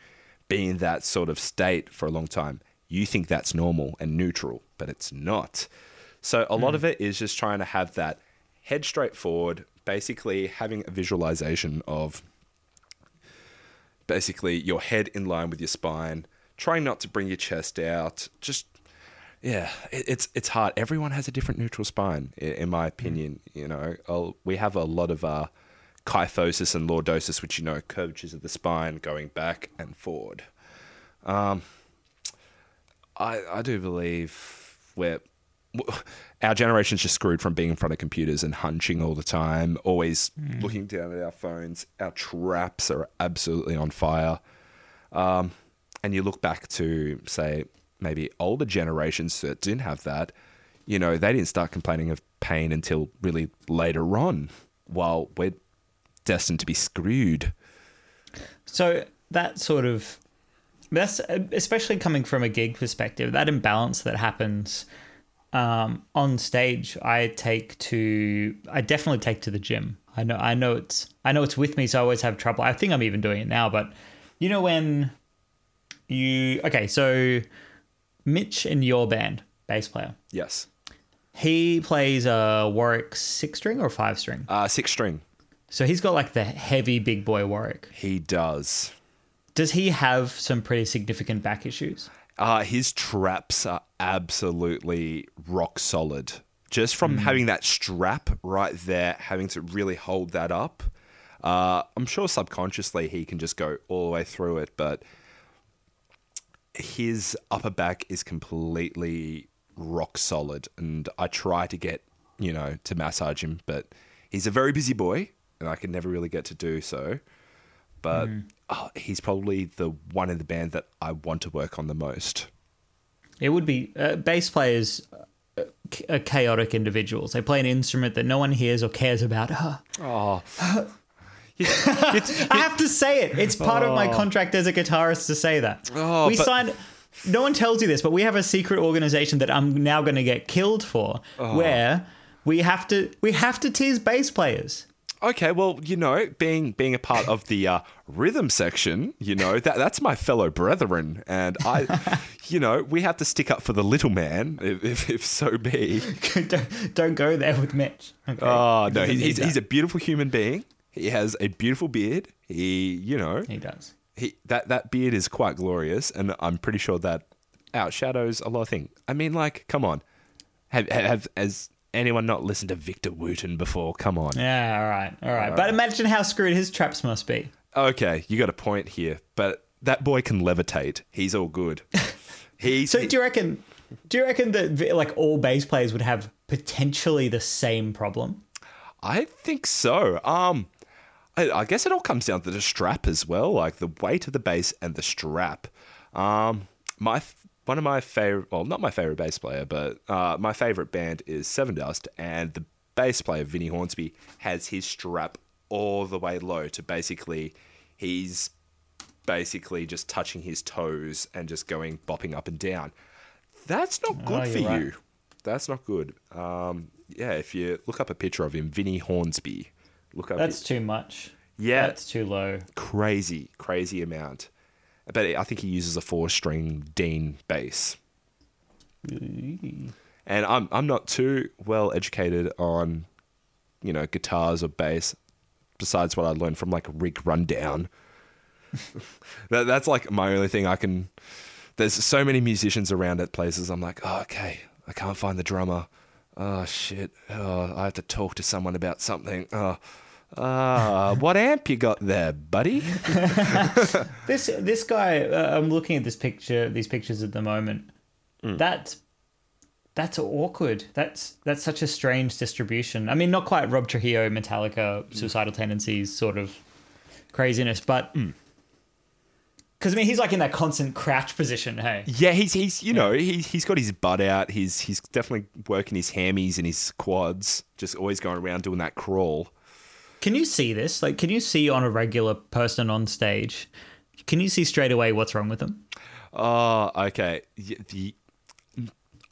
being in that sort of state for a long time. You think that's normal and neutral, but it's not. So a lot of it is just trying to have that head straight forward, basically having a visualization of basically your head in line with your spine, trying not to bring your chest out. Just yeah, it's it's hard. Everyone has a different neutral spine, in, my opinion. You know, we have a lot of uh, kyphosis and lordosis, which you know curvatures of the spine going back and forward. Um, I I do believe we're our generation's just screwed from being in front of computers and hunching all the time, always looking down at our phones. Our traps are absolutely on fire. Um, and you look back to say maybe older generations that didn't have that, you know, they didn't start complaining of pain until really later on, while we're destined to be screwed. So that sort of that's especially coming from a gig perspective. That imbalance that happens um, on stage, I take to I definitely take to the gym. I know I know it's I know it's with me, so I always have trouble. I think I'm even doing it now, but you know when you okay, so Mitch in your band, bass player, Yes. he plays a Warwick six string or five string. Uh, six string. So he's got like the heavy big boy Warwick. He does. Does he have some pretty significant back issues? Uh, his traps are absolutely rock solid. Just from having that strap right there, having to really hold that up. Uh, I'm sure subconsciously he can just go all the way through it, but his upper back is completely rock solid. And I try to get, you know, to massage him, but he's a very busy boy, and I can never really get to do so. But oh, he's probably the one in the band that I want to work on the most. It would be uh, bass players uh, are chaotic individuals. They play an instrument that no one hears or cares about. <laughs> Oh, <laughs> I have to say it. It's part of my contract as a guitarist to say that. Oh, we but- signed. No one tells you this, but we have a secret organization that I'm now going to get killed for, Oh. where we have to we have to tease bass players. Okay, well, you know, being being a part of the uh, rhythm section, you know, that that's my fellow brethren, and I, <laughs> you know, we have to stick up for the little man, if, if, if so be. <laughs> don't, don't go there with Mitch. Okay. Oh no, he's, he's, he's a beautiful human being. He has a beautiful beard. He, you know, he does. he that that beard is quite glorious, and I'm pretty sure that outshadows a lot of things. I mean, like, come on, have have has anyone not listened to Victor Wooten before? Come on. Yeah, all right, all right. But imagine how screwed his traps must be. Okay, you got a point here, but that boy can levitate. He's all good. <laughs> He's So do you reckon? Do you reckon that like all bass players would have potentially the same problem? I think so. Um, I, I guess it all comes down to the strap as well, like the weight of the bass and the strap. Um, my one of my favorite, well, not my favorite bass player, but uh, my favorite band is Sevendust, and the bass player Vinnie Hornsby has his strap all the way low to basically he's basically just touching his toes and just going bopping up and down. That's not good Oh, for right. you. That's not good. Um, yeah, if you look up a picture of him, Vinnie Hornsby, look up That's his too much. Yeah. that's too low. crazy, crazy amount. But I think he uses a four-string Dean bass. And I'm I'm not too well educated on, you know, guitars or bass, besides what I learned from like Rig Rundown. <laughs> that that's like my only thing I can. There's so many musicians around at places. I'm like, oh, okay, I can't find the drummer. Oh shit! Oh, I have to talk to someone about something. Oh, ah, what amp you got there, buddy? <laughs> This this guy, uh, I'm looking at this picture, these pictures at the moment. Hmm. That's that's awkward. That's that's such a strange distribution. I mean, not quite Rob Trujillo, Metallica, suicidal tendencies sort of craziness, but because I mean, he's like in that constant crouch position. Hey, Yeah, he's he's you know he he's got his butt out. He's he's definitely working his hammies and his quads. Just always going around doing that crawl. Can you see this? Like, can you see on a regular person on stage? Can you see straight away what's wrong with them? Oh, okay. The,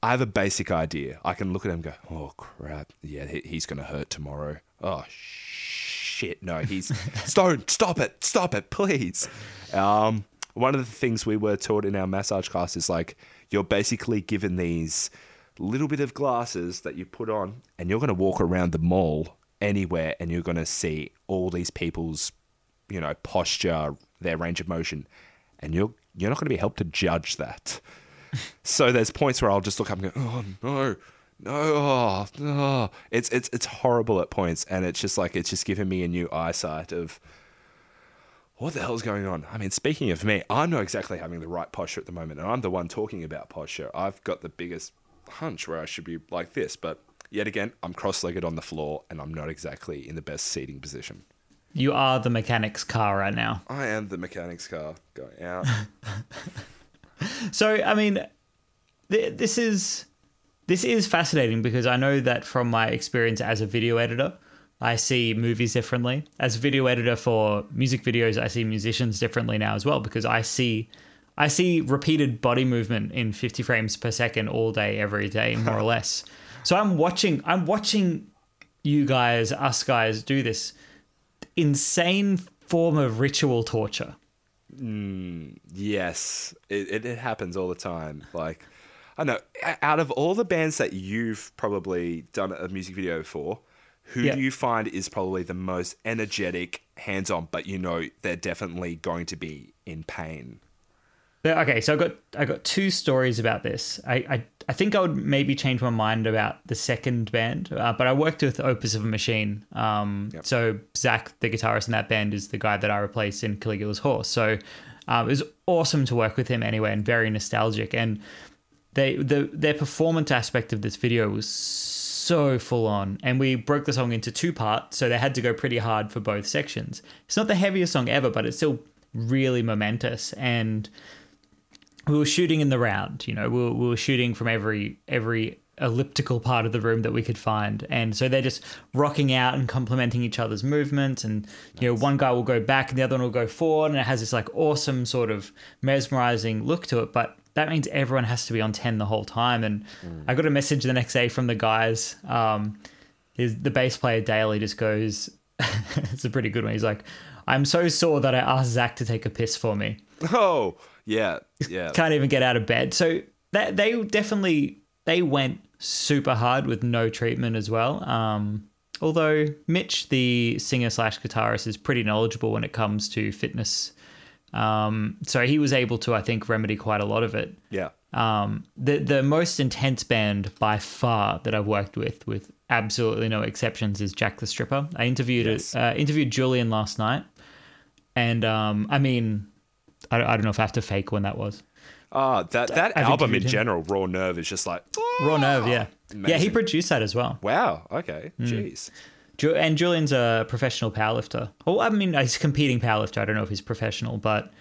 I have a basic idea. I can look at him and go, oh crap, yeah, he, he's gonna hurt tomorrow. Oh shit, no, he's <laughs> Stone, stop it, stop it, please. Um, one of the things we were taught in our massage class is like you're basically given these little bit of glasses that you put on, and you're gonna walk around the mall anywhere, and you're gonna see all these people's, you know, posture, their range of motion, and you're you're not going to be helped to judge that. <laughs> so there's points where I'll just look up and go, oh no, no, oh, no. It's it's it's horrible at points, and it's just like it's just giving me a new eyesight of what the hell's going on. I mean, speaking of me, I'm not exactly having the right posture at the moment, and I'm the one talking about posture. I've got the biggest hunch where I should be like this, but yet again, I'm cross-legged on the floor, and I'm not exactly in the best seating position. You are the mechanic's car right now. I am the mechanic's car going out. <laughs> So I mean, th- this is this is fascinating because I know that from my experience as a video editor, I see movies differently. As a video editor for music videos, I see musicians differently now as well because I see I see repeated body movement in 50 frames per second all day every day more or <laughs> less. So I'm watching I'm watching you guys us guys do this insane form of ritual torture. Mm, yes, it, it, it happens all the time. Like, I know, out of all the bands that you've probably done a music video for, who Yeah. do you find is probably the most energetic, hands on, but you know they're definitely going to be in pain? Okay, so I got I got two stories about this. I I, I think I would maybe change my mind about the second band, uh, but I worked with Opus of a Machine. Um, Yep. so Zach, the guitarist in that band, is the guy that I replaced in Caligula's Horse. So um, it was awesome to work with him anyway, and very nostalgic. And they the their performance aspect of this video was so full on and we broke the song into two parts so they had to go pretty hard for both sections it's not the heaviest song ever but it's still really momentous and we were shooting in the round you know we were, we were shooting from every every elliptical part of the room that we could find. And so they're just rocking out and complementing each other's movements. And you know one guy will go back and the other one will go forward. And it has this like awesome sort of mesmerizing look to it. But that means everyone has to be on 10 the whole time. And i got a message the next day from the guys. Um his, the bass player daily just goes <laughs> it's a pretty good one. He's like, I'm so sore that I asked Zach to take a piss for me. Oh, yeah, yeah. Can't even get out of bed. So that they definitely they went super hard with no treatment as well. Um, although Mitch, the singer slash guitarist, is pretty knowledgeable when it comes to fitness. Um, so he was able to, I think, remedy quite a lot of it. yeah. Um, the the most intense band by far that I've worked with, with absolutely no exceptions, is Jack the Stripper. I interviewed Yes. uh, interviewed Julian last night, and um, I mean, I, I don't know if I have to fake when that was. Ah, that that I've album in him. general, Raw Nerve, is just like Raw Nerve, yeah, yeah. He produced that as well. wow. Okay, Hmm. jeez. Ju- And Julian's a professional powerlifter. Well, I mean, he's a competing powerlifter. I don't know if he's professional, but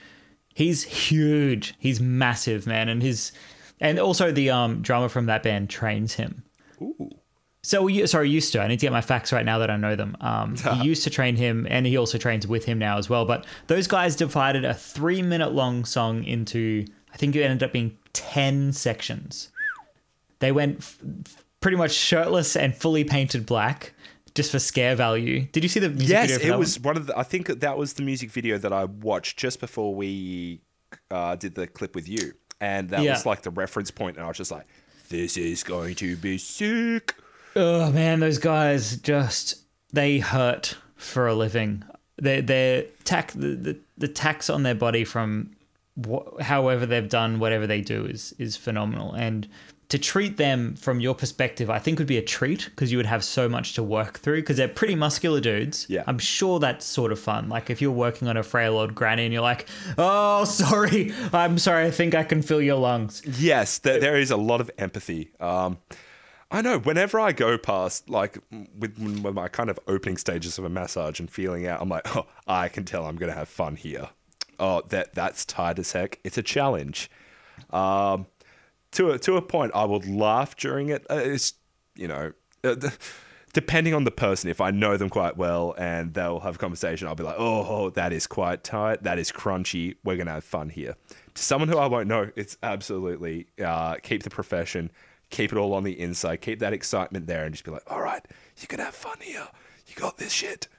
he's huge. He's massive, man. And his, and also the um, drummer from that band trains him. Ooh. So, we- sorry, used to. I need to get my facts right now that I know them. Um, <laughs> he used to train him, and he also trains with him now as well. But those guys divided a three minute long song into, I think it ended up being 10 sections. They went f- pretty much shirtless and fully painted black just for scare value. Did you see the music Yes, video it was one of the. I think that was the music video that I watched just before we uh, did the clip with you, and that Yeah. was like the reference point, and I was just like, "This is going to be sick." Oh man, those guys just they hurt for a living. Their their tax the, the, the tax on their body from wh- however they've done whatever they do is is phenomenal. And to treat them from your perspective, I think would be a treat because you would have so much to work through because they're pretty muscular dudes. Yeah. I'm sure that's sort of fun. Like if you're working on a frail old granny and you're like, "Oh, <laughs> sorry, I'm sorry, I think I can fill your lungs." Yes, there, there is a lot of empathy. Um, I know whenever I go past, like with, with my kind of opening stages of a massage and feeling out, I'm like, oh, I can tell I'm going to have fun here. Oh, that that's tight as heck. It's a challenge. Um, to a to a point, I would laugh during it. Uh, It's you know. Uh, Depending on the person, if I know them quite well and they'll have a conversation, I'll be like, oh, that is quite tight. That is crunchy. We're going to have fun here. To someone who I won't know, it's absolutely uh, keep the profession, keep it all on the inside, keep that excitement there, and just be like, all right, you can have fun here. You got this shit. <laughs>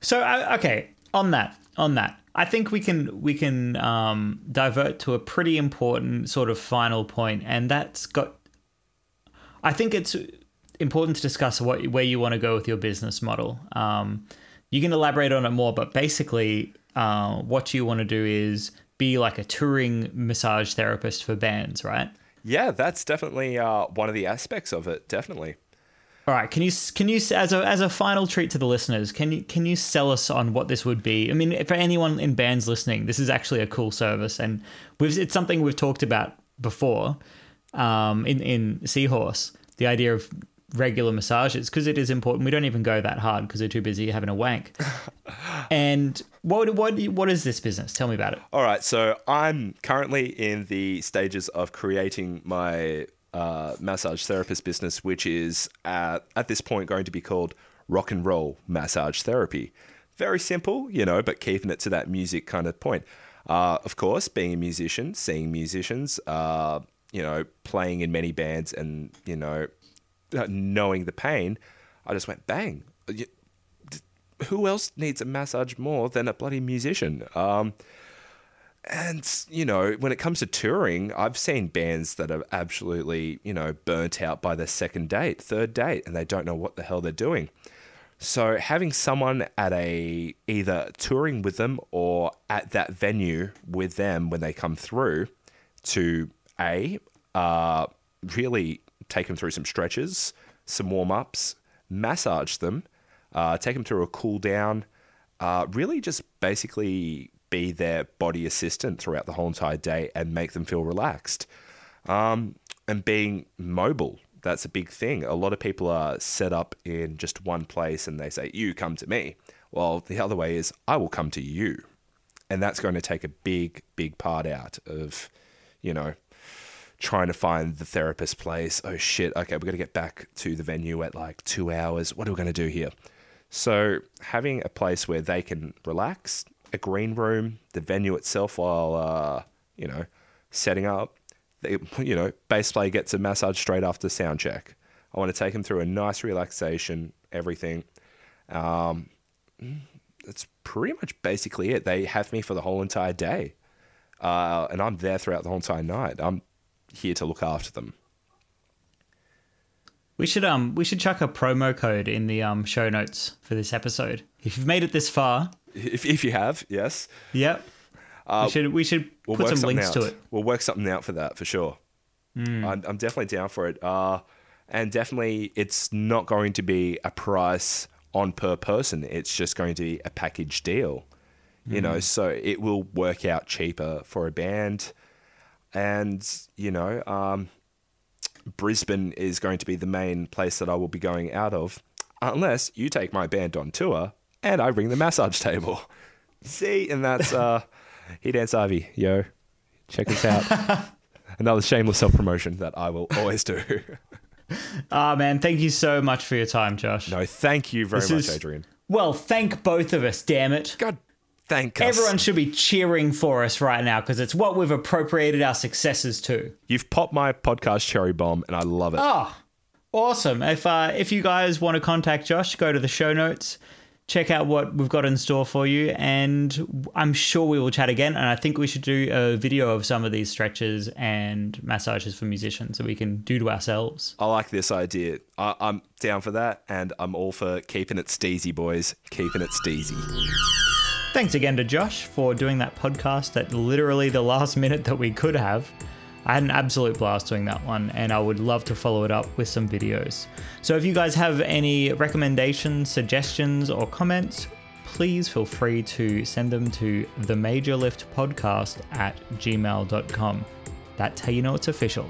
So uh, okay, on that, on that, I think we can we can um, divert to a pretty important sort of final point, and that's got. I think it's important to discuss what where you want to go with your business model. Um, you can elaborate on it more, but basically, uh, what you want to do is be like a touring massage therapist for bands, right? Yeah, that's definitely uh, one of the aspects of it. Definitely. All right, can you can you as a as a final treat to the listeners, can you can you sell us on what this would be? I mean, for anyone in bands listening, this is actually a cool service, and it's something we've talked about before um, in in Seahorse. The idea of regular massages because it is important. We don't even go that hard because they're too busy having a wank. <laughs> and what what what is this business? Tell me about it. All right, so I'm currently in the stages of creating my uh, massage therapist business, which is at, at this point going to be called Rock and Roll Massage Therapy. Very simple, you know, but keeping it to that music kind of point. Uh, of course, being a musician, seeing musicians, uh, you know, playing in many bands, and you know, uh, knowing the pain, I just went bang. Who else needs a massage more than a bloody musician? Um, and you know, when it comes to touring, I've seen bands that are absolutely, you know, burnt out by their second date, third date, and they don't know what the hell they're doing. So having someone at a either touring with them or at that venue with them when they come through to a uh, really take them through some stretches, some warm ups, massage them, uh, take them through a cool down, uh, really just basically be their body assistant throughout the whole entire day and make them feel relaxed. Um, and being mobile, that's a big thing. A lot of people are set up in just one place and they say, You come to me. Well, the other way is, I will come to you. And that's going to take a big, big part out of, you know, trying to find the therapist place. Oh shit, okay, we're going to get back to the venue at like two hours. What are we going to do here? So having a place where they can relax, a green room, the venue itself while, uh, you know, setting up, they, you know, bass player gets a massage straight after sound check. I want to take him through a nice relaxation, everything. Um, that's pretty much basically it. They have me for the whole entire day, uh, and I'm there throughout the whole entire night. I'm here to look after them. We should um we should chuck a promo code in the um show notes for this episode. If you've made it this far, If, if you have, yes, yep. we should we should we'll put some links out. to it. We'll work something out for that for sure. I'm, I'm definitely down for it. Uh, and definitely, it's not going to be a price on per person. It's just going to be a package deal. You know, so it will work out cheaper for a band. And you know, um, Brisbane is going to be the main place that I will be going out of, unless you take my band on tour and I bring the massage table. <laughs> See, and that's uh, He Danced Ivy, yo, check us out. <laughs> Another shameless self promotion that I will always do. <laughs> Ah man, thank you so much for your time, Josh. no, thank you very This much, is- Adrian. Well, thank both of us, damn it. God, thank us. Everyone should be cheering for us right now because it's what we've appropriated our successes to. You've popped my podcast cherry bomb, and I love it. Oh, awesome. If uh, if you guys want to contact Josh, go to the show notes, check out what we've got in store for you, and I'm sure we will chat again. And I think we should do a video of some of these stretches and massages for musicians that we can do to ourselves. I like this idea. I- I'm down for that, and I'm all for keeping it steezy, boys. Keeping it steezy. Thanks again to Josh for doing that podcast at literally the last minute that we could have. I had an absolute blast doing that one, and I would love to follow it up with some videos. So, if you guys have any recommendations, suggestions, or comments, please feel free to send them to the Major Lift Podcast at gmail.com. That's how you know it's official.